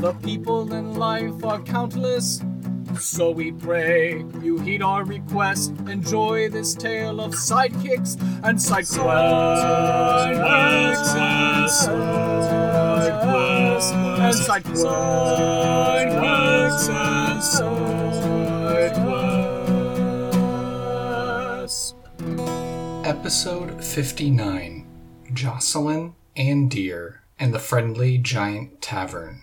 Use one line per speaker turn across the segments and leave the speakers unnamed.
the people in life are countless. So we pray you heed our request. Enjoy this tale of sidekicks and side quests. Side and side quests and side quests.
Episode 59 Jocelyn and Deer and the Friendly Giant Tavern.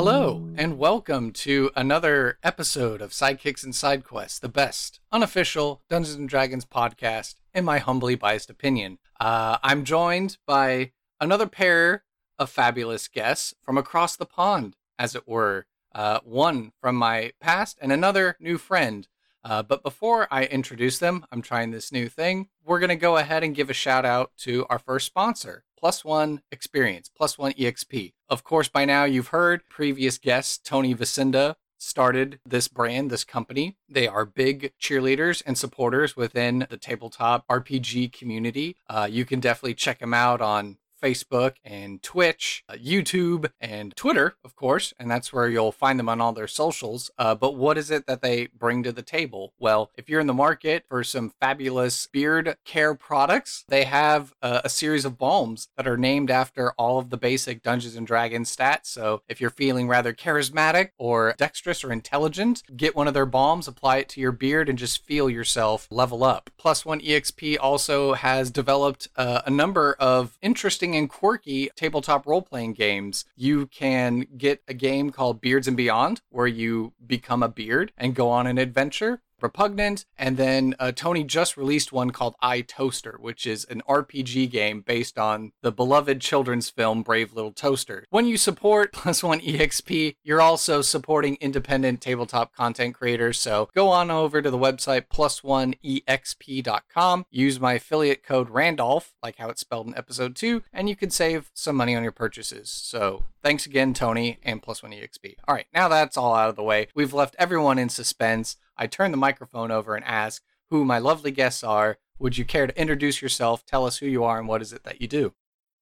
Hello, and welcome to another episode of Sidekicks and Side Quests, the best unofficial Dungeons and Dragons podcast, in my humbly biased opinion. Uh, I'm joined by another pair of fabulous guests from across the pond, as it were. Uh, one from my past and another new friend. Uh, but before I introduce them, I'm trying this new thing. We're going to go ahead and give a shout out to our first sponsor, Plus One Experience, Plus One EXP. Of course, by now you've heard previous guests, Tony Vicinda started this brand, this company. They are big cheerleaders and supporters within the tabletop RPG community. Uh, you can definitely check them out on Facebook and Twitch, uh, YouTube, and Twitter, of course, and that's where you'll find them on all their socials. Uh, but what is it that they bring to the table? Well, if you're in the market for some fabulous beard care products, they have uh, a series of balms that are named after all of the basic Dungeons and Dragons stats. So if you're feeling rather charismatic or dexterous or intelligent, get one of their balms, apply it to your beard, and just feel yourself level up. Plus One EXP also has developed uh, a number of interesting and quirky tabletop role playing games. You can get a game called Beards and Beyond, where you become a beard and go on an adventure. Repugnant, and then uh, Tony just released one called I Toaster, which is an RPG game based on the beloved children's film Brave Little Toaster. When you support Plus One EXP, you're also supporting independent tabletop content creators. So go on over to the website plus1exp.com, use my affiliate code Randolph, like how it's spelled in episode two, and you can save some money on your purchases. So thanks again, Tony, and Plus One EXP. All right, now that's all out of the way. We've left everyone in suspense. I turn the microphone over and ask who my lovely guests are. Would you care to introduce yourself? Tell us who you are and what is it that you do?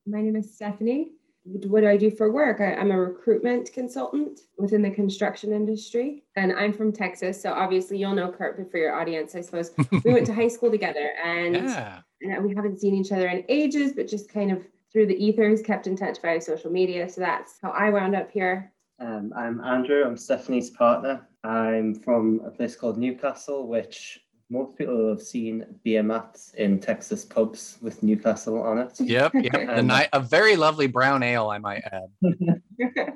My name is Stephanie. What do I do for work? I, am a recruitment consultant within the construction industry, and I'm from Texas. So obviously, you'll know Kurt but for your audience. I suppose we went to high school together, and,
Yeah.
and we haven't seen each other in ages, but just kind of through the ethers, kept in touch via social media. So that's how I wound up here.
Um, I'm Andrew. I'm Stephanie's partner. I'm from a place called Newcastle, which most people have seen beer mats in Texas pubs with Newcastle on it.
Yep, yep. A,
Um,
a very lovely brown ale, I might add.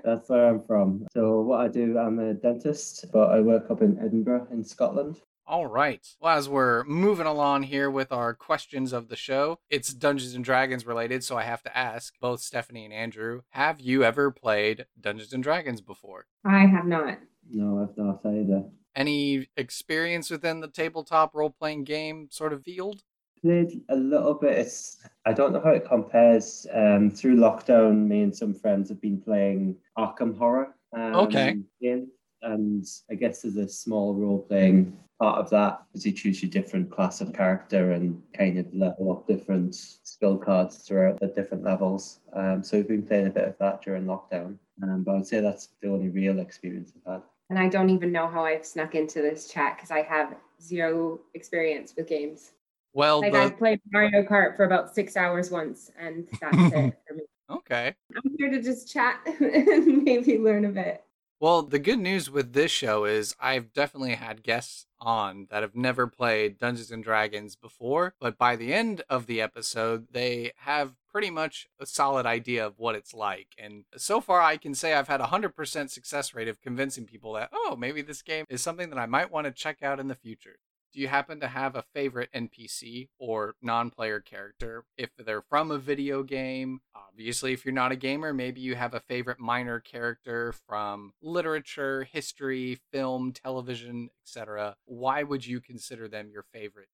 That's where I'm from. So what I do, I'm a dentist, but I work up in Edinburgh in Scotland.
All right. Well, as we're moving along here with our questions of the show, it's Dungeons and Dragons related, so I have to ask both Stephanie and Andrew: Have you ever played Dungeons and Dragons before?
I have not.
No, I've not either.
Any experience within the tabletop role-playing game sort of field?
Played a little bit. It's I don't know how it compares. Um, through lockdown, me and some friends have been playing Arkham Horror. Um,
Okay.
Game, and I guess there's a small role playing part of that because you choose your different class of character and kind of level up different skill cards throughout the different levels. Um, so we've been playing a bit of that during lockdown. Um, but I would say that's the only real experience I've had.
And I don't even know how I've snuck into this chat because I have zero experience with games.
Well,
Like
the,
I played Mario Kart for about six hours once, and that's it for me.
okay.
I'm here to just chat and maybe learn a bit.
Well, the good news with this show is I've definitely had guests on that have never played Dungeons and Dragons before, but by the end of the episode, they have pretty much a solid idea of what it's like. And so far, I can say I've had a 100% success rate of convincing people that, oh, maybe this game is something that I might want to check out in the future do you happen to have a favorite NPC or non player character? If they're from a video game, obviously, if you're not a gamer, maybe you have a favorite minor character from literature, history, film, television, etc. Why would you consider them your favorite?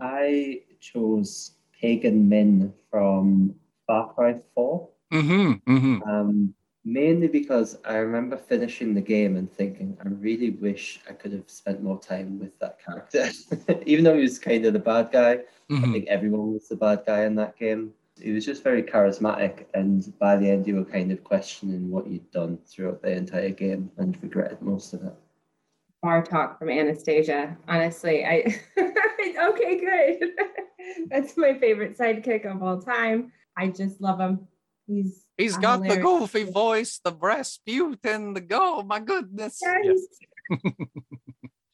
I chose Pagan Min from Far Cry 4.
Mm-hmm, mm-hmm.
Um, mainly because I remember finishing the game and thinking, I really wish I could have spent more time with that character. Even though he was kind of the bad guy, mm-hmm. I think everyone was the bad guy in that game. He was just very charismatic, and by the end, you were kind of questioning what you'd done throughout the entire game and regretted most of it.
Bartok from Anastasia. Honestly, I okay, good. That's my favorite sidekick of all time. I just love him. He's
He's got hilarious. the goofy voice, the Rasputin, the go. My goodness.
Yes.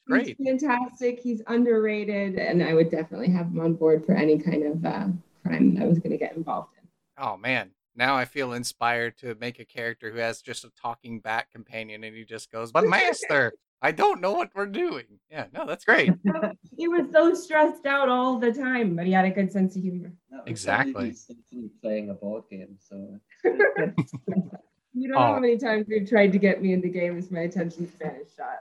Great. He's fantastic. He's underrated, and I would definitely have him on board for any kind of uh, crime I was going to get involved in.
Oh man, now I feel inspired to make a character who has just a talking bat companion, and he just goes, "But master, I don't know what we're doing." Yeah, no, that's great.
he was so stressed out all the time, but he had a good sense of humor.
exactly.
Playing a board game, so
you don't know how many times we've tried to get me into games. My attention span is shot.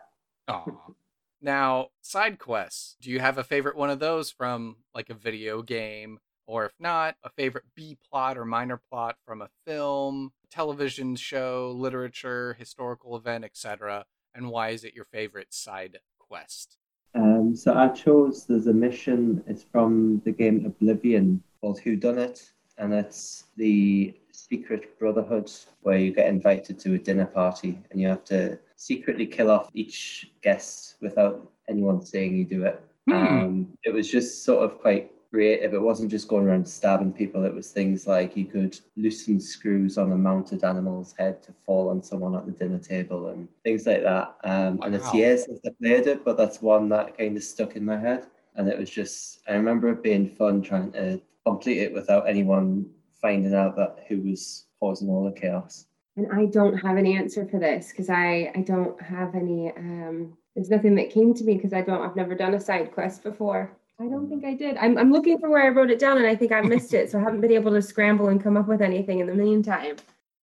Oh. Now, side quests. Do you have a favorite one of those from like a video game? Or if not, a favorite B plot or minor plot from a film, television show, literature, historical event, etc. And why is it your favorite side quest?
Um, so I chose there's a mission. It's from the game Oblivion called Whodunit, and it's the secret brotherhood where you get invited to a dinner party and you have to secretly kill off each guest without anyone saying you do it. Hmm. Um, it was just sort of quite creative. It wasn't just going around stabbing people. It was things like you could loosen screws on a mounted animal's head to fall on someone at the dinner table and things like that. Um, wow. And it's years since I played it, but that's one that kind of stuck in my head. And it was just, I remember it being fun trying to complete it without anyone finding out that who was causing all the chaos.
And I don't have an answer for this because I I don't have any. Um, there's nothing that came to me because I don't. I've never done a side quest before. I don't think I did. I'm I'm looking for where I wrote it down and I think I missed it, so I haven't been able to scramble and come up with anything in the meantime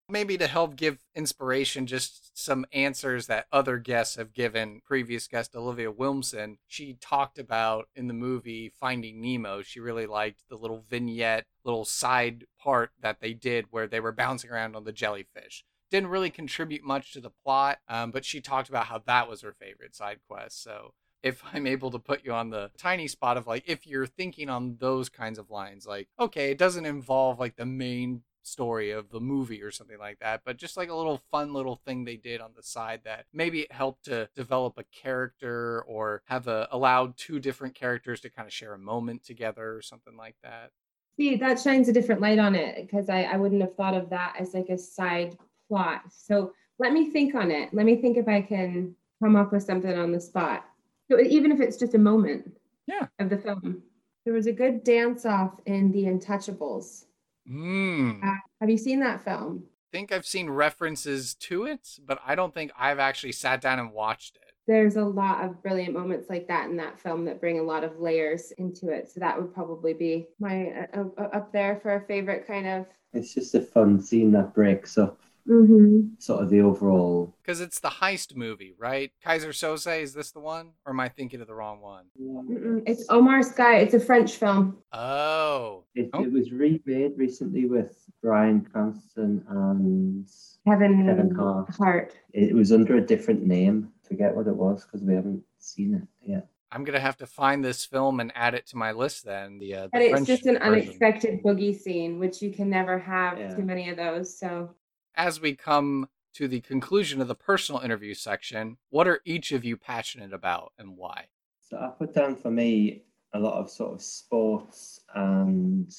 maybe to help give inspiration, just some answers that other guests have given. Previous guest Olivia Wilmson, she talked about in the movie Finding Nemo. She really liked the little vignette, little side part that they did where they were bouncing around on the jellyfish. Didn't really contribute much to the plot, um, but she talked about how that was her favorite side quest. So if I'm able to put you on the tiny spot of like, if you're thinking on those kinds of lines, like, okay, it doesn't involve like the main story of the movie or something like that, but just like a little fun little thing they did on the side that maybe it helped to develop a character or have a allowed two different characters to kind of share a moment together or something like that.
See, that shines a different light on it because I, I wouldn't have thought of that as like a side plot. So let me think on it. Let me think if I can come up with something on the spot. So even if it's just a moment
yeah.
of the film. There was a good dance off in The Intouchables
Mm.
Uh, have you seen that film?
I think I've seen references to it, but I don't think I've actually sat down and watched it.
There's a lot of brilliant moments like that in that film that bring a lot of layers into it. So that would probably be my uh, uh up there for a favorite kind of.
It's just a fun scene that breaks up
Mm-hmm.
Sort of the overall.
Because it's the heist movie, right? Keyser Söze, is this the one? Or am I thinking of the wrong one?
Mm-mm. It's Omar Sy. It's a French film.
Oh.
It, oh. it was remade recently with Bryan Cranston and
Kevin, Kevin Hart. Hart.
It was under a different name. Forget what it was because we haven't seen it yet.
I'm gonna have to find this film and add it to my list. Then the, uh, the
but
it's
just an version. unexpected boogie scene, which you can never have yeah. too many of those. So
as we come to the conclusion of the personal interview section, what are each of you passionate about and why?
So I put down for me a lot of sort of sports and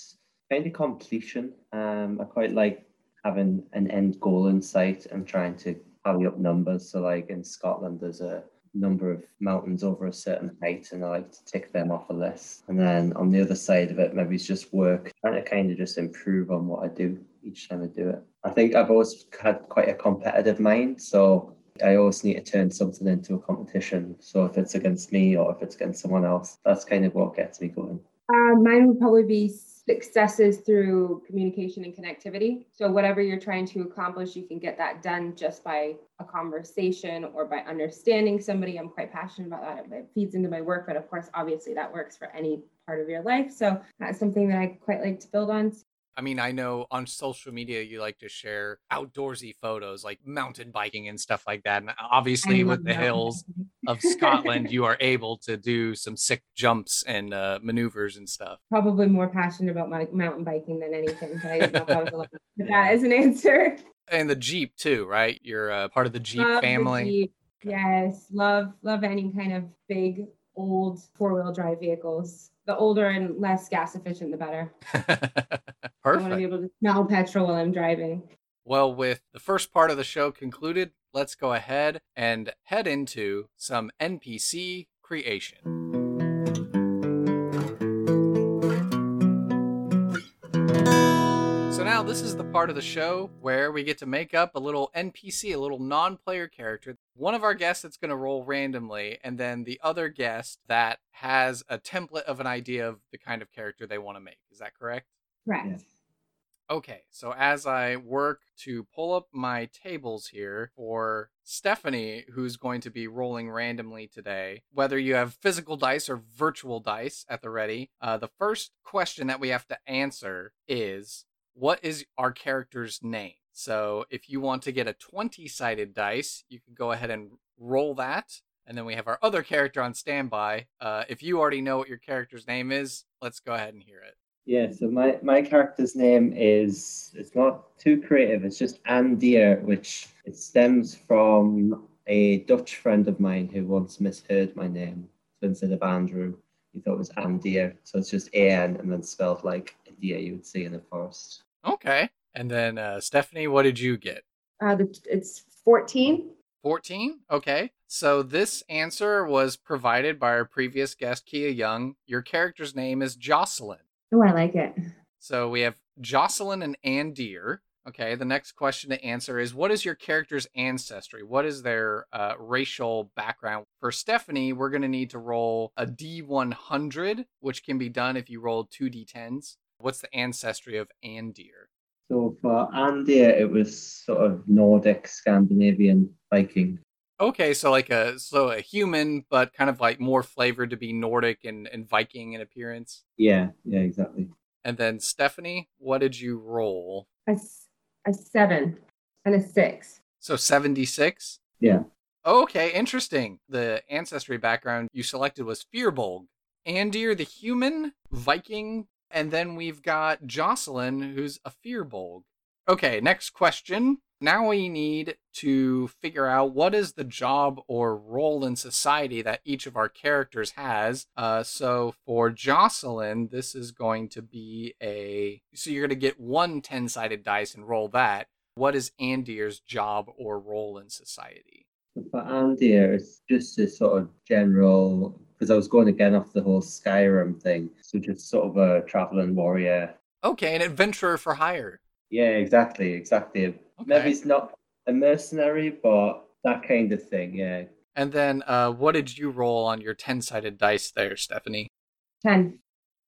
kind of completion. Um, I quite like having an end goal in sight and trying to tally up numbers. So, like in Scotland, there's a number of mountains over a certain height, and I like to tick them off a list. And then on the other side of it, maybe it's just work, trying to kind of just improve on what I do each time I do it. I think I've always had quite a competitive mind, so I always need to turn something into a competition. So if it's against me or if it's against someone else, that's kind of what gets me going.
Uh, mine would probably be successes through communication and connectivity. So, whatever you're trying to accomplish, you can get that done just by a conversation or by understanding somebody. I'm quite passionate about that. It feeds into my work, but of course, obviously, that works for any part of your life. So, that's something that I quite like to build on.
I mean, I know on social media you like to share outdoorsy photos like mountain biking and stuff like that. And obviously, with the hills of Scotland, you are able to do some sick jumps and uh, maneuvers and stuff.
Probably more passionate about my mountain biking than anything. But I didn't know if I was allowed to put that as an answer.
And the Jeep, too, right? You're uh, part of the Jeep
Love the
family.
Jeep. Yes, love love any kind of big old four wheel drive vehicles. The older and less gas efficient, the better. Perfect. I want to be able to smell petrol while I'm driving.
Well, with the first part of the show concluded, let's go ahead and head into some NPC creation. Now this is the part of the show where we get to make up a little NPC, a little non-player character. One of our guests that's going to roll randomly, and then the other guest that has a template of an idea of the kind of character they want to make. Is that correct?
Correct.
Yes.
Okay, so as I work to pull up my tables here for Stephanie, who's going to be rolling randomly today, whether you have physical dice or virtual dice at the ready, uh, the first question that we have to answer is what is our character's name? So if you want to get a 20 sided dice, you can go ahead and roll that. And then we have our other character on standby. Uh, if you already know what your character's name is, let's go ahead and hear it.
Yeah, so my, my character's name is it's not too creative, it's just Andir, which it stems from a Dutch friend of mine who once misheard my name. So instead of Andrew, he thought it was Andir. So it's just A N and then spelled like a deer you would see in the forest.
Okay. And then uh, Stephanie, what did you get?
Uh, it's 14.
14? Okay. So this answer was provided by our previous guest, Kia Young. Your character's name is Jocelyn.
Oh, I like it.
So we have Jocelyn and Andir. Okay. The next question to answer is what is your character's ancestry? What is their uh, racial background? For Stephanie, we're going to need to roll a D100, which can be done if you roll two D10s. What's the ancestry of Andir?
So for Andir, it was sort of Nordic, Scandinavian Viking.
Okay, so like a so a human, but kind of like more flavored to be Nordic and, and Viking in appearance.
Yeah, yeah, exactly.
And then Stephanie, what did you roll?
A, a seven and a six.
So seventy six.
Yeah.
Okay, interesting. The ancestry background you selected was Firbolg, Andir the human, Viking, and then we've got Jocelyn, who's a Firbolg. Okay, next question. Now we need to figure out what is the job or role in society that each of our characters has. Uh, so for Jocelyn, this is going to be a. So you're going to get one 10 sided dice and roll that. What is Andir's job or role in society?
For Andir, it's just a sort of general, because I was going again off the whole Skyrim thing. So just sort of a traveling warrior.
Okay, an adventurer for hire.
Yeah, exactly, exactly. Maybe it's not a mercenary, but that kind of thing. Yeah.
And then uh, what did you roll on your 10 sided dice there, Stephanie?
10.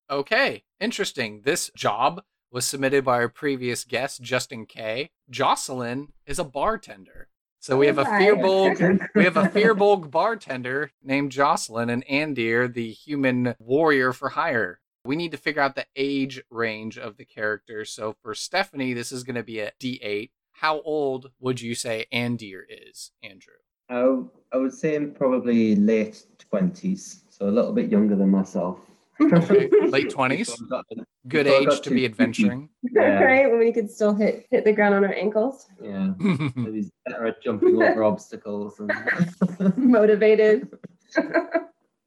Okay, interesting. This job was submitted by our previous guest, Justin K. Jocelyn is a bartender. So we have a
Alright.
Firbolg, we have a Firbolg bartender named Jocelyn and Andir, the human warrior for hire. We need to figure out the age range of the character. So for Stephanie, this is going to be a D8. How old would you say Andir is, Andrew?
I would say I'm probably late 20s, so a little bit younger than myself.
Okay, late 20s.
So I've got-
Good age to be adventuring.
Yeah.
right? When we could still hit hit the ground on our ankles.
Yeah. Maybe better at jumping over obstacles. And...
Motivated.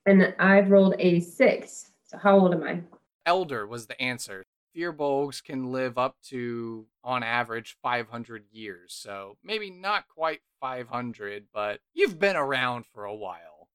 and I've rolled a six. So how old am I?
Elder was the answer. Firbolgs can live up to, on average, 500 years. So maybe not quite 500, but you've been around for a while.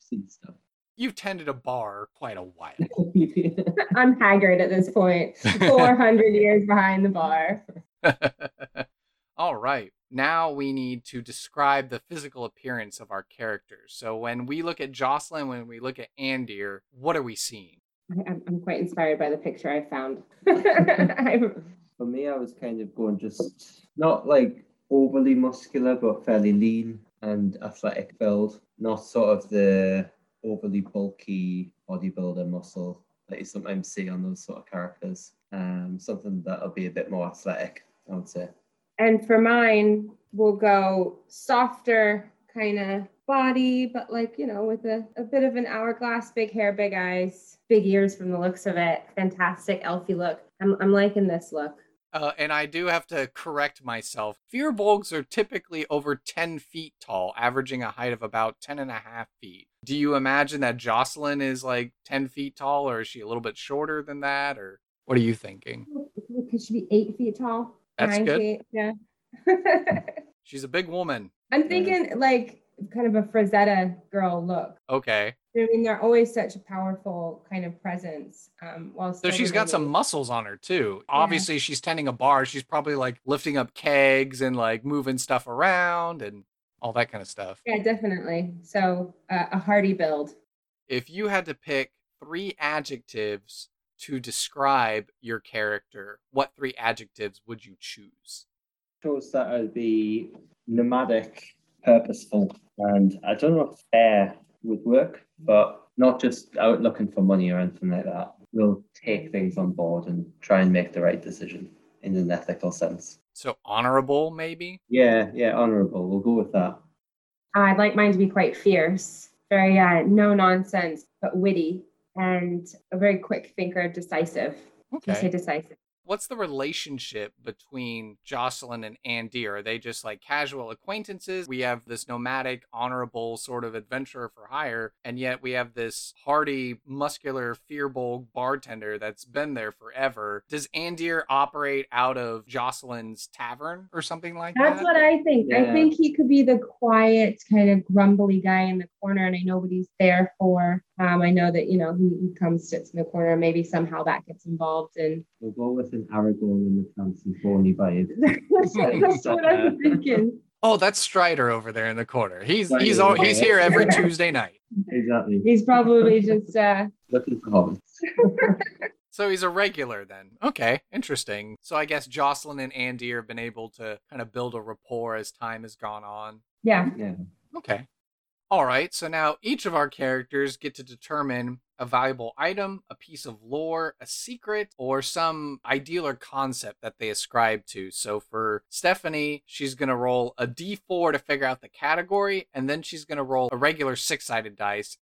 Seen stuff.
You've tended a bar quite a while.
I'm haggard at this point. 400 years behind the bar.
All right. Now we need to describe the physical appearance of our characters. So when we look at Jocelyn, when we look at Andir, what are we seeing?
I- I'm, I'm quite inspired by the picture I found.
For me, I was kind of going just not like overly muscular, but fairly lean and athletic build. Not sort of the overly bulky bodybuilder muscle that you sometimes see on those sort of characters. Um, something that'll be a bit more athletic, I would say.
and for mine, we'll go softer kind of body, but like, you know, with a, a bit of an hourglass, big hair, big eyes, big ears from the looks of it. Fantastic elfie look. I'm, I'm liking this look.
Uh, and I do have to correct myself. Firbolgs are typically over 10 feet tall, averaging a height of about 10 and a half feet. Do you imagine that Jocelyn is like 10 feet tall, or is she a little bit shorter than that? Or what are you thinking?
Could she be eight feet tall?
That's
Nine
good.
Feet? Yeah.
She's a big woman.
I'm thinking like kind of a Frazetta girl look.
Okay.
I mean, they're always such a powerful kind of presence. Um, while
So she's got some muscles on her too. Obviously, she's tending a bar. She's probably like lifting up kegs and like moving stuff around and all that kind of stuff.
Yeah, definitely. So uh, a hardy build.
If you had to pick three adjectives to describe your character, what three adjectives would you choose?
Shows that I'll be nomadic, purposeful, and I don't know if fair would work, but not just out looking for money or anything like that. We'll take things on board and try and make the right decision in an ethical sense.
So honorable, maybe?
Yeah, yeah, honourable. We'll go with that.
I'd like mine to be quite fierce, very uh, no nonsense, but witty, and a very quick thinker, decisive. You say
Okay.
decisive.
What's the relationship between Jocelyn and Andy? Are they just like casual acquaintances? We have this nomadic, honorable sort of adventurer for hire, and yet we have this hardy, muscular, Firbolg bartender that's been there forever. Does Andir operate out of Jocelyn's tavern or something like
That's
that?
That's what I think. I think he could be the quiet, kind of grumbly guy in the corner, and I know what he's there for. Um, I know that you know he, he comes, sits in the corner. Maybe somehow that gets involved, and
We'll go with an Aragorn and the Prancing Pony vibe.
that's, that's what I'm thinking.
Oh, that's Strider over there in the corner. He's
Strider,
he's al- he's here every Tuesday night.
Exactly.
He's probably just uh,
Looking for hobbits.
So he's a regular then. Okay, interesting. So I guess Jocelyn and Andy have been able to kind of build a rapport as time has gone on.
yeah.
Yeah.
Okay. All right, so now each of our characters get to determine a valuable item, a piece of lore, a secret, or some ideal or concept that they ascribe to. So for Stephanie, she's going to roll a d4 to figure out the category, and then she's going to roll a regular six sided dice.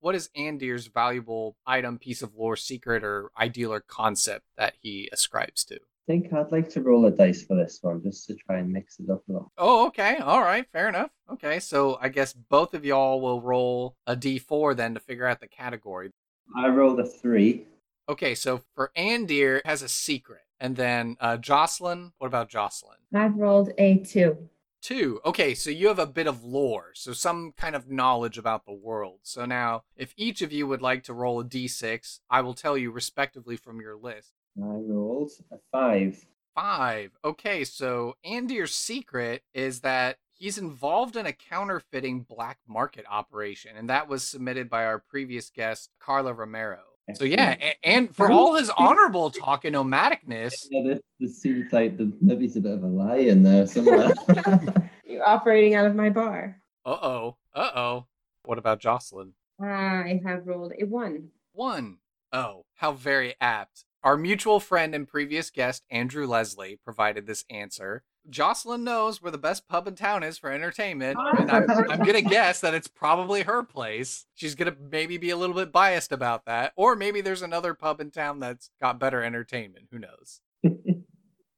What is Andir's valuable item, piece of lore, secret, or ideal or concept that he ascribes to?
I think I'd like to roll a dice for this one just to try and mix it up a little.
Oh, okay. All right. Fair enough. Okay. So I guess both of y'all will roll a d4 then to figure out the category.
I rolled a three.
Okay. So for Andir has a secret. And then uh, Jocelyn, what about Jocelyn?
I've rolled a two.
Two. Okay. So you have a bit of lore. So some kind of knowledge about the world. So now, if each of you would like to roll a d6, I will tell you respectively from your list.
I rolled a five.
Five. Okay, so Andir's secret is that he's involved in a counterfeiting black market operation, and that was submitted by our previous guest, Carla Romero. So yeah,
Excellent.
and for all his honorable talk and nomadicness,
Yeah, this, this seems like the, maybe it's a bit of a lie in there somewhere.
You're operating out of my bar.
uh oh, uh oh. What about Jocelyn?
I have rolled a one.
One. Oh, how very apt. Our mutual friend and previous guest, Andrew Leslie, provided this answer. Jocelyn knows where the best pub in town is for entertainment, and I'm, I'm gonna guess that it's probably her place. She's gonna maybe be a little bit biased about that, or maybe there's another pub in town that's got better entertainment. Who knows?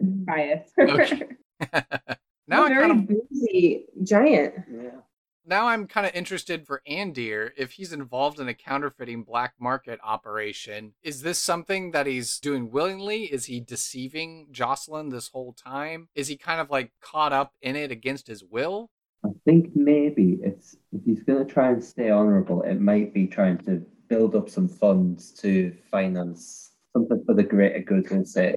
Bias.
Okay. now I
very
kind of
boozy giant.
yeah.
Now I'm kind of interested for Andir if he's involved in a counterfeiting black market operation. Is this something that he's doing willingly? Is he deceiving Jocelyn this whole time? Is he kind of like caught up in it against his will?
I think maybe it's if he's going to try and stay honourable, it might be trying to build up some funds to finance something for the greater good, let's say.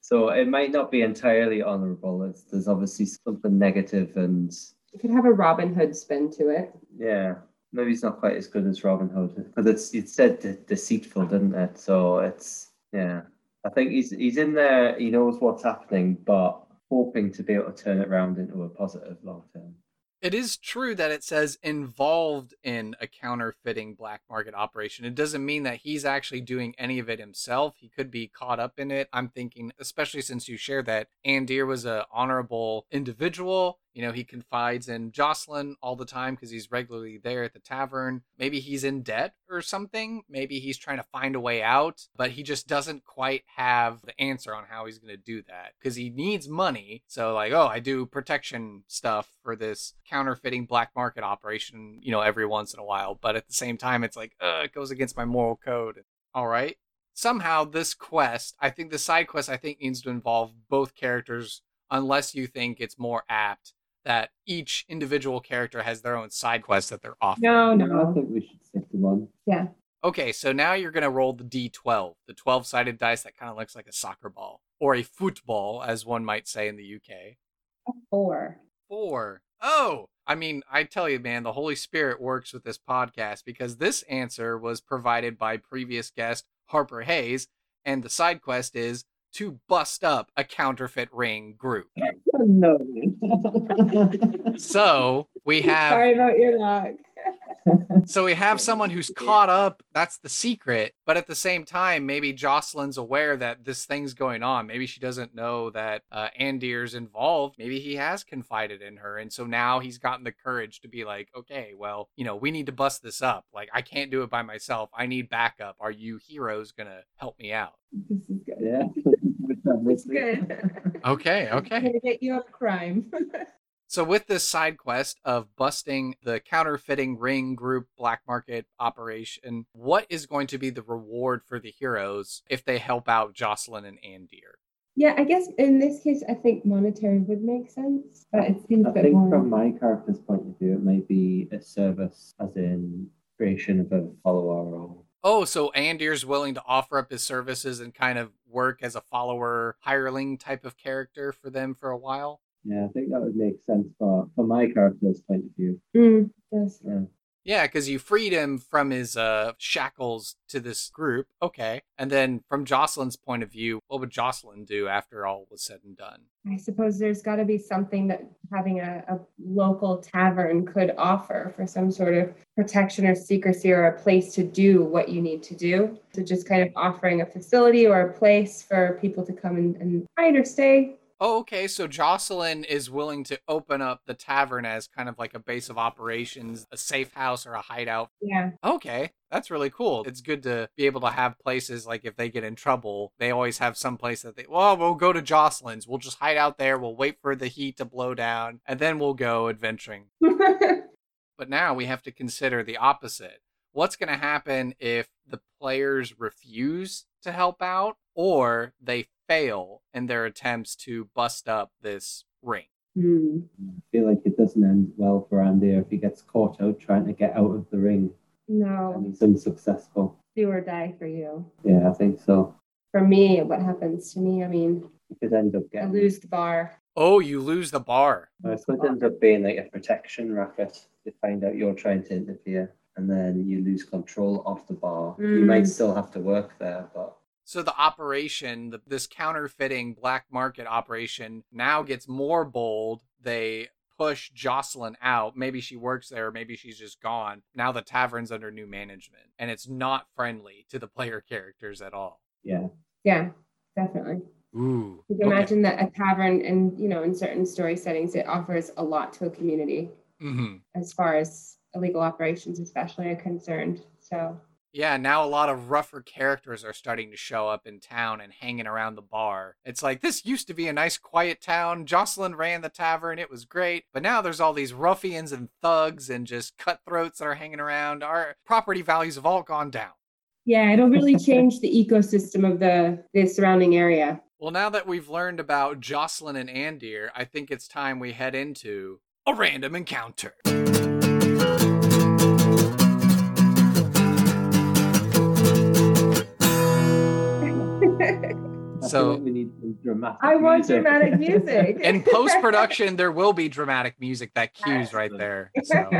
So it might not be entirely honourable. There's obviously something negative and
You could have a Robin Hood spin to it.
yeah, maybe it's not quite as good as Robin Hood but it's it said de- deceitful, didn't it? So it's yeah. I think he's he's in there. He knows what's happening, but hoping to be able to turn it around into a positive long term.
It is true that it says involved in a counterfeiting black market operation. It doesn't mean that he's actually doing any of it himself. He could be caught up in it. I'm thinking, especially since you share that Andir was a honorable individual. You know, he confides in Jocelyn all the time because he's regularly there at the tavern. Maybe he's in debt or something. Maybe he's trying to find a way out, but he just doesn't quite have the answer on how he's going to do that because he needs money. So, like, oh, I do protection stuff for this counterfeiting black market operation, you know, every once in a while. But at the same time, it's like, uh, it goes against my moral code. All right. Somehow, this quest, I think the side quest, I think needs to involve both characters, unless you think it's more apt that each individual character has their own side quest that they're off.
No, no, I
think we should stick to one.
Yeah.
Okay, so now you're going to roll the d12, the 12 sided dice that kind of looks like a soccer ball, or a football, as one might say in the UK.
Four.
Four. Oh, I mean, I tell you, man, the Holy Spirit works with this podcast because this answer was provided by previous guest Harper Hayes, and the side quest is to bust up a counterfeit ring group.
no.
So we have
Sorry about your luck.
So we have someone who's caught up. That's the secret. But at the same time, maybe Jocelyn's aware that this thing's going on. Maybe she doesn't know that uh, Andir's involved. Maybe he has confided in her. And so now he's gotten the courage to be like, okay, well, you know, we need to bust this up. Like, I can't do it by myself. I need backup. Are you heroes going to help me out?
This is good.
yeah.
It's good.
Okay,
I'm
okay.
gonna get you up crime.
So, with this side quest of busting the counterfeiting ring group black market operation, what is going to be the reward for the heroes if they help out Jocelyn and Andir?
yeah, I guess in this case, I think monetary would make sense, but it seems a
I
bit
think
more.
from my character's point of view, it might be a service, as in creation of a follower or
Oh, so Andir's willing to offer up his services and kind of work as a follower hireling type of character for them for a while?
Yeah, I think that would make sense for for my character's point of view.
Mm, does.
Yeah.
Yeah, because you freed him from his uh, shackles to this group. Okay. And then from Jocelyn's point of view, what would Jocelyn do after all was said and done?
I suppose there's got to be something that having a, a local tavern could offer for some sort of protection or secrecy or a place to do what you need to do. So just kind of offering a facility or a place for people to come and, and hide or stay.
Oh, okay. So Jocelyn is willing to open up the tavern as kind of like a base of operations, a safe house or a hideout.
Yeah.
Okay, that's really cool. It's good to be able to have places like if they get in trouble, they always have some place that they, well, we'll go to Jocelyn's. We'll just hide out there. We'll wait for the heat to blow down and then we'll go adventuring. But now we have to consider the opposite. What's going to happen if the players refuse to help out or they fail in their attempts to bust up this ring?
Hmm.
I feel like it doesn't end well for Andy if he gets caught out trying to get out of the ring and
No,
he's unsuccessful.
do or die for you.
Yeah, I think so.
For me, what happens to me? I mean,
You could end up
I
getting.
lose the bar.
Oh, you lose the bar.
Well, it could end up being like a protection racket. They find out you're trying to interfere, and then you lose control of the bar. You
Mm.
might still have to work there, but
So the operation, the, this counterfeiting black market operation, now gets more bold. They push Jocelyn out. Maybe she works there, maybe she's just gone. Now the tavern's under new management, and it's not friendly to the player characters at all.
yeah,
Yeah, definitely.
Ooh.
You can imagine that a tavern and you know, in certain story settings, it offers a lot to a community
hmm
as far as illegal operations especially are concerned. So
Yeah, now a lot of rougher characters are starting to show up in town and hanging around the bar. It's like this used to be a nice quiet town. Jocelyn ran the tavern, it was great. But now there's all these ruffians and thugs and just cutthroats that are hanging around. Our property values have all gone down.
Yeah, it'll really change the ecosystem of the the surrounding area.
Well, now that we've learned about Jocelyn and Andir, I think it's time we head into a random encounter. So-
we need some dramatic
I want
music.
dramatic music.
In post production, there will be dramatic music that cues right there. So.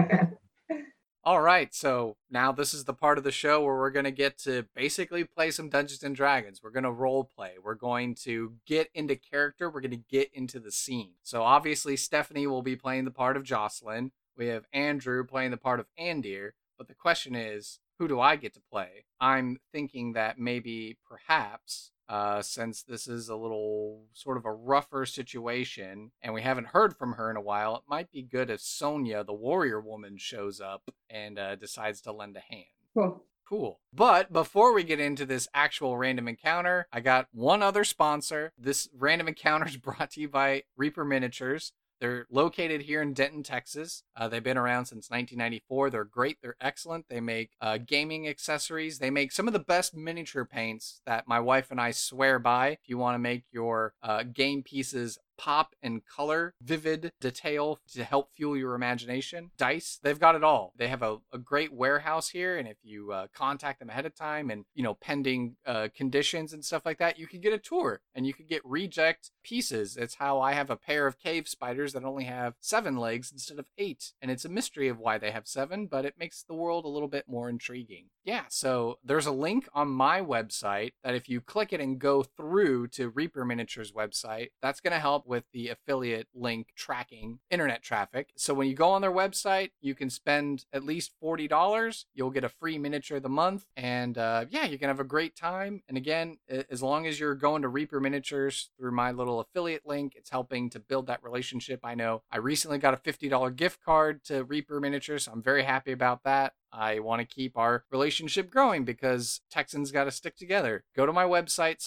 All right, so now this is the part of the show where we're going to get to basically play some Dungeons and Dragons. We're going to role play. We're going to get into character. We're going to get into the scene. So obviously, Stephanie will be playing the part of Jocelyn. We have Andrew playing the part of Andir. But the question is, who do I get to play? I'm thinking that maybe, perhaps, uh, since this is a little sort of a rougher situation and we haven't heard from her in a while, it might be good if Sonia, the warrior woman, shows up and uh, decides to lend a hand.
cool.
Cool. But before we get into this actual random encounter, I got one other sponsor. This random encounter is brought to you by Reaper Miniatures. They're located here in Denton, Texas. Uh, they've been around since 1994. They're great. They're excellent. They make uh, gaming accessories. They make some of the best miniature paints that my wife and I swear by. If you want to make your uh, game pieces pop and color, vivid detail to help fuel your imagination. Dice, they've got it all. They have a, a great warehouse here, and if you uh, contact them ahead of time and you know pending uh, conditions and stuff like that, you can get a tour and you can get reject pieces. It's how I have a pair of cave spiders that only have seven legs instead of eight, and it's a mystery of why they have seven, but it makes the world a little bit more intriguing. Yeah, so there's a link on my website that if you click it and go through to Reaper Miniatures website, that's going to help with the affiliate link tracking internet traffic. So when you go on their website, you can spend at least $40. You'll get a free miniature of the month. And uh, yeah, you can have a great time. And again, as long as you're going to Reaper Miniatures through my little affiliate link, it's helping to build that relationship. I know I recently got a $50 gift card to Reaper Miniatures. So I'm very happy about that. I want to keep our relationship growing because Texans got to stick together. Go to my website,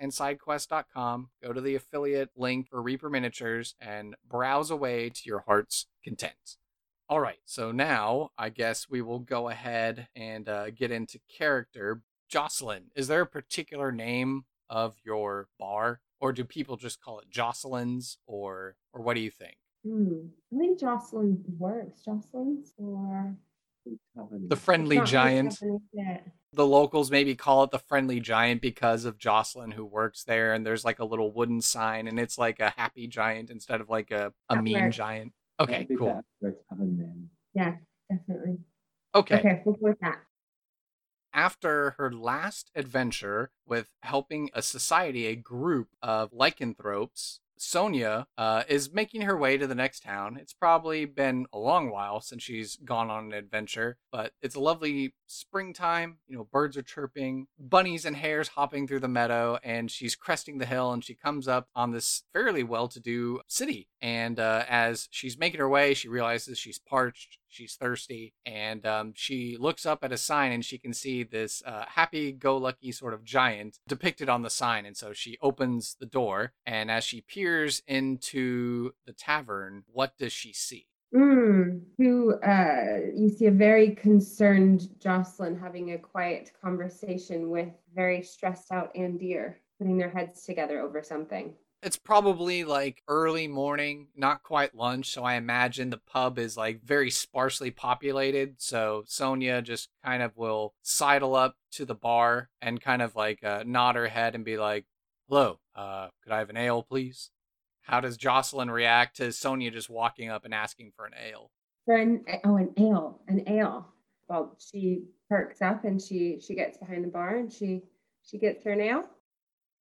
sidekicksandsidequest.com, go to the affiliate link for Reaper Miniatures, and browse away to your heart's content. All right, so now I guess we will go ahead and uh, get into character. Jocelyn, is there a particular name of your bar, or do people just call it Jocelyn's, or or what do you think?
Hmm. I think Jocelyn works. Jocelyn's or
The friendly giant. The locals maybe call it the friendly giant because of Jocelyn who works there and there's like a little wooden sign and it's like a happy giant instead of like a, a mean
works.
giant. Okay, cool.
better for it to have a name.
Yeah, definitely.
Okay.
Okay, we'll go with that.
After her last adventure with helping a society, a group of lycanthropes, Sonia uh, is making her way to the next town. It's probably been a long while since she's gone on an adventure, but it's a lovely springtime. You know, birds are chirping, bunnies and hares hopping through the meadow, and she's cresting the hill and she comes up on this fairly well to do city. And uh, as she's making her way, she realizes she's parched, she's thirsty, and um, she looks up at a sign and she can see this uh, happy go lucky sort of giant depicted on the sign. And so she opens the door, and as she peers into the tavern, what does she see?
Mm, who uh, you see a very concerned Jocelyn having a quiet conversation with very stressed out Andir, putting their heads together over something.
It's probably like early morning, not quite lunch. So I imagine the pub is like very sparsely populated. So Sonia just kind of will sidle up to the bar and kind of like uh, nod her head and be like, hello, uh, could I have an ale, please? How does Jocelyn react to Sonia just walking up and asking for an ale?
For an eh, oh, an ale, an ale. Well, she perks up and she she gets behind the bar and she she gets her an ale.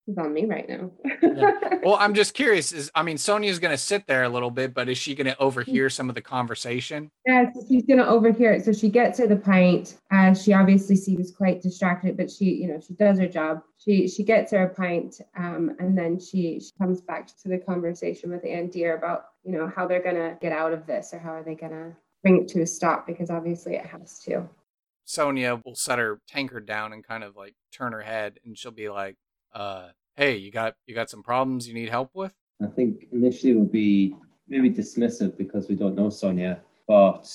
It's on me right now.
Well, I'm just curious. Is I mean, Sonia's gonna sit there a little bit, but is she gonna overhear some of the conversation?
Yeah, so she's gonna overhear it. So she gets her the pint. Uh, she obviously seems quite distracted, but she, you know, she does her job. She she gets her a pint, um, and then she she comes back to the conversation with Andir about you know how they're gonna get out of this or how are they gonna bring it to a stop because obviously it has to.
Sonia will set her tankard down and kind of like turn her head, and she'll be like, "Uh, hey, you got you got some problems you need help with?"
I think initially we'll be maybe dismissive because we don't know Sonia, but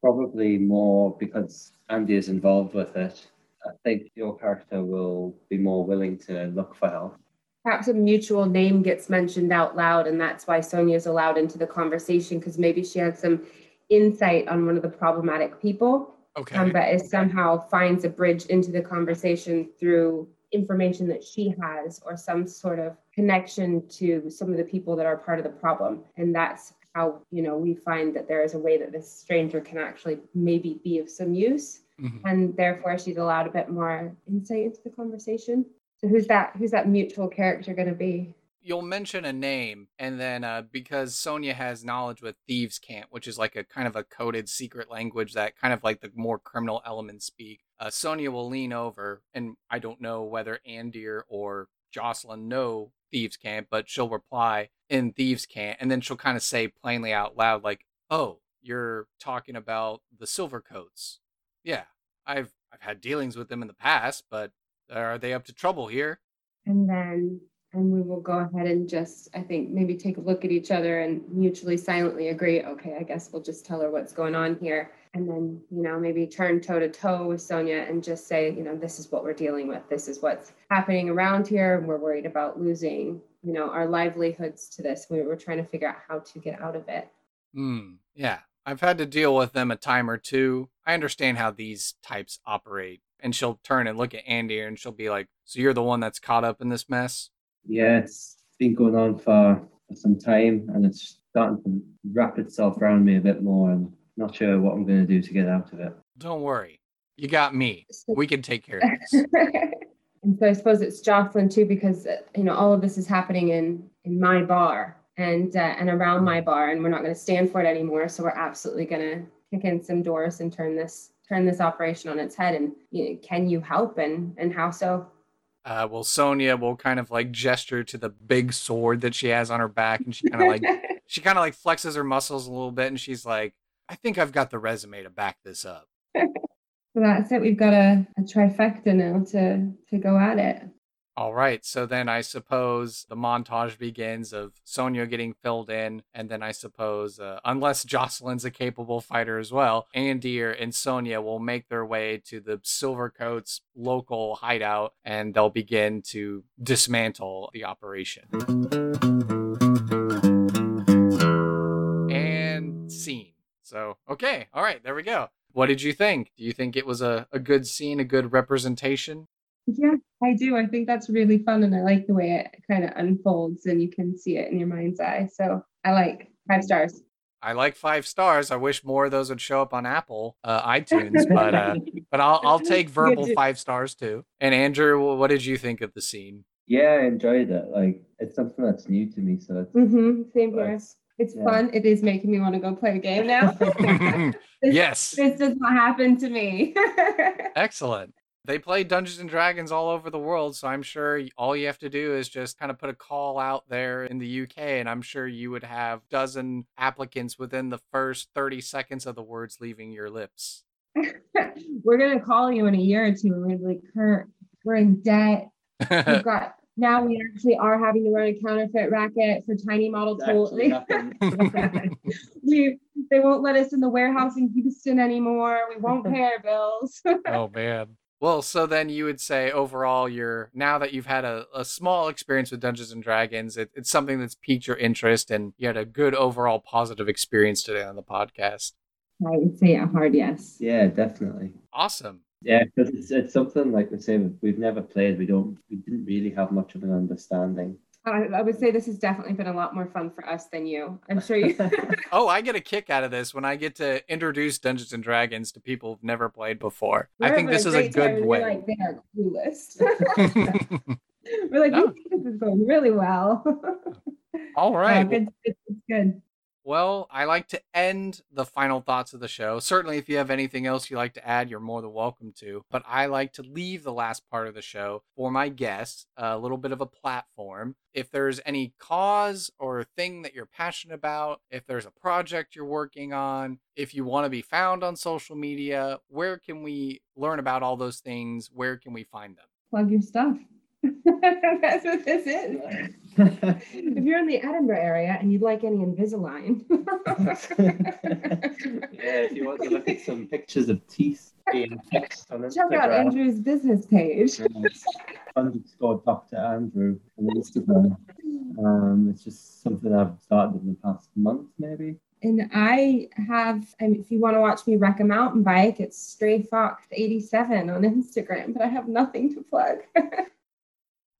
probably more because Andy is involved with it. I think your character will be more willing to look for help.
Perhaps a mutual name gets mentioned out loud, and that's why Sonia's allowed into the conversation because maybe she had some insight on one of the problematic people,
Okay.
um, but it somehow finds a bridge into the conversation through information that she has or some sort of connection to some of the people that are part of the problem. And that's how, you know, we find that there is a way that this stranger can actually maybe be of some use.
Mhm.
And therefore she's allowed a bit more insight into the conversation. So who's that who's that mutual character gonna be?
You'll mention a name, and then uh, because Sonia has knowledge with thieves' cant, which is like a kind of a coded secret language that kind of like the more criminal elements speak. Uh, Sonia will lean over, and I don't know whether Andir or Jocelyn know thieves' cant, but she'll reply in thieves' cant, and then she'll kind of say plainly out loud, like, "Oh, you're talking about the Silvercoats? Yeah, I've I've had dealings with them in the past, but are they up to trouble here?"
And then and we will go ahead and just I think maybe take a look at each other and mutually silently agree, okay, I guess we'll just tell her what's going on here. And then, you know, maybe turn toe to toe with Sonia and just say, you know, this is what we're dealing with. This is what's happening around here. And we're worried about losing, you know, our livelihoods to this. We We're trying to figure out how to get out of it.
Hmm. Yeah. I've had to deal with them a time or two. I understand how these types operate. And she'll turn and look at Andy and she'll be like, So you're the one that's caught up in this mess?
Yeah, it's been going on for, for some time and it's starting to wrap itself around me a bit more and not sure what I'm going to do to get out of it.
Don't worry. You got me. We can take care of this.
and so I suppose it's Jocelyn too, because uh, you know all of this is happening in in my bar and uh, and around my bar, and we're not going to stand for it anymore. So we're absolutely going to kick in some doors and turn this turn this operation on its head. And you know, can you help, and and how so?
Uh, well, Sonia will kind of like gesture to the big sword that she has on her back, and she kind of like she kind of like flexes her muscles a little bit, and she's like, "I think I've got the resume to back this up."
So that's it. We've got a, a trifecta now to to go at it.
All right, so then I suppose the montage begins of Sonia getting filled in, and then I suppose, uh, unless Jocelyn's a capable fighter as well, Andir and Sonia will make their way to the Silvercoats local hideout, and they'll begin to dismantle the operation. And scene. So, okay, all right, there we go. What did you think? Do you think it was a, a good scene, a good representation?
Yeah, I do. I think that's really fun, and I like the way it kind of unfolds, and you can see it in your mind's eye. So I like five stars.
I like five stars. I wish more of those would show up on Apple uh, iTunes, but uh, but I'll I'll take verbal five stars too. And Andrew, what did you think of the scene?
Yeah, I enjoyed it. Like, it's something that's new to me, so it's,
Mm-hmm. Same here.
it's
It's
Yeah.
fun. It is making me want to go play a game now. This-
yes,
This does not happen to me.
excellent. They play Dungeons and Dragons all over the world, so I'm sure all you have to do is just kind of put a call out there in the UK, and I'm sure you would have dozen applicants within the first 30 seconds of the words leaving your lips.
we're gonna call you in a year or two and we're like, Kurt, we're in debt. We've got now we actually are having to run a counterfeit racket for tiny model
actually
toll. we they won't let us in the warehouse in Houston anymore. We won't pay our bills.
oh man. Well, so then you would say overall, you're now that you've had a, a small experience with Dungeons and Dragons, it, it's something that's piqued your interest, and you had a good overall positive experience today on the podcast.
I would say a hard yes.
yeah, definitely.
Awesome.
Yeah, because it's, it's something like we say we've never played. We don't. We didn't really have much of an understanding.
I, I would say this has definitely been a lot more fun for us than you. I'm sure you.
Oh, I get a kick out of this when I get to introduce Dungeons and Dragons to people who've never played before. I
We're
think
having
this is a good way.
like they are clueless. we're like,
No.
we think this is going really well.
All right.
Uh,
right.
good, good, it's good.
Well, I like to end the final thoughts of the show. Certainly, if you have anything else you'd like to add, you're more than welcome to. But I like to leave the last part of the show for my guests, a little bit of a platform. If there's any cause or thing that you're passionate about, if there's a project you're working on, if you want to be found on social media, where can we learn about all those things? Where can we find them?
Plug your stuff. That's what this is. If you're in the Edinburgh area and you'd like any Invisalign,
yeah, if you want to look at some pictures of teeth being fixed on
check out Andrew's business page.
it's underscore Dr. Andrew on Instagram. Um, it's just something I've started in the past month, maybe.
And I have, I mean, if you want to watch me wreck a mountain bike, it's Stray Fox 87 on Instagram, but I have nothing to plug.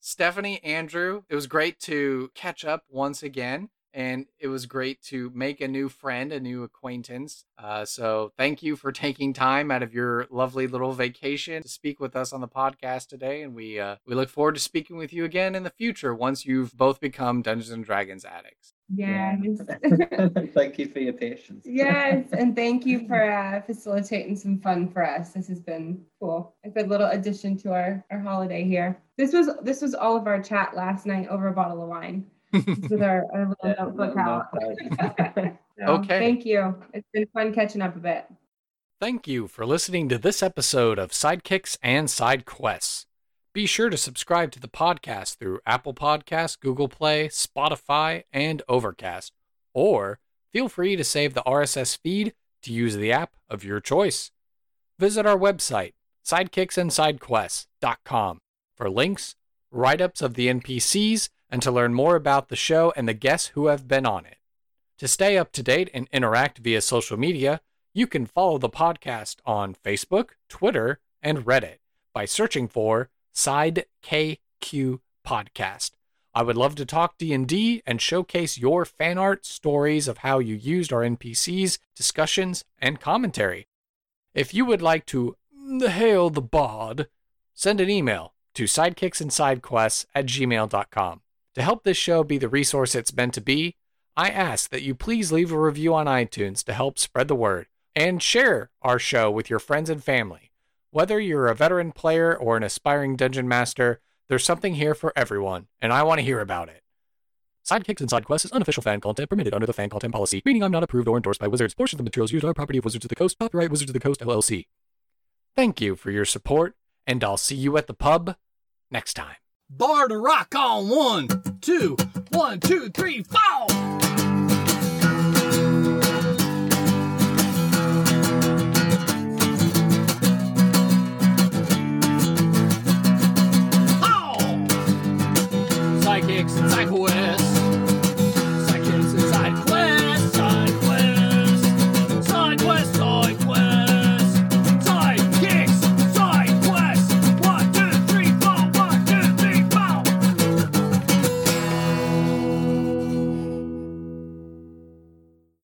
Stephanie, Andrew, it was great to catch up once again. And it was great to make a new friend, a new acquaintance. Uh, so, thank you for taking time out of your lovely little vacation to speak with us on the podcast today. And we uh, we look forward to speaking with you again in the future once you've both become Dungeons and Dragons addicts.
yes.
Thank you for your patience.
yes. And thank you for uh, facilitating some fun for us. This has been cool. A good little addition to our, our holiday here. This was this was all of our chat last night over a bottle of wine. Just with our, our little
Yeah,
notebook
no- no
out. So,
Okay.
Thank you. It's been fun catching up a bit.
Thank you for listening to this episode of Sidekicks and Side Quests. Be sure to subscribe to the podcast through Apple Podcasts, Google Play, Spotify, and Overcast. Or feel free to save the RSS feed to use the app of your choice. Visit our website, sidekicksandsidequests.com, for links, write ups of the NPCs, and to learn more about the show and the guests who have been on it. To stay up to date and interact via social media, you can follow the podcast on Facebook, Twitter, and Reddit by searching for Side KQ Podcast. I would love to talk D&D and showcase your fan art, stories of how you used our NPCs, discussions, and commentary. If you would like to hail the bod, send an email to sidekicksandsidequests at gmail.com. To help this show be the resource it's meant to be, I ask that you please leave a review on iTunes to help spread the word and share our show with your friends and family. Whether you're a veteran player or an aspiring dungeon master, there's something here for everyone, and I want to hear about it. Sidekicks and Side Quests is unofficial fan content permitted under the fan content policy, meaning I'm not approved or endorsed by Wizards. Portions of the materials used are property of Wizards of the Coast, copyright Wizards of the Coast LLC. Thank you for your support, and I'll see you at the pub next time.
Bar to rock on. One, two, one, two, three, four. Sidekicks and Sidekicks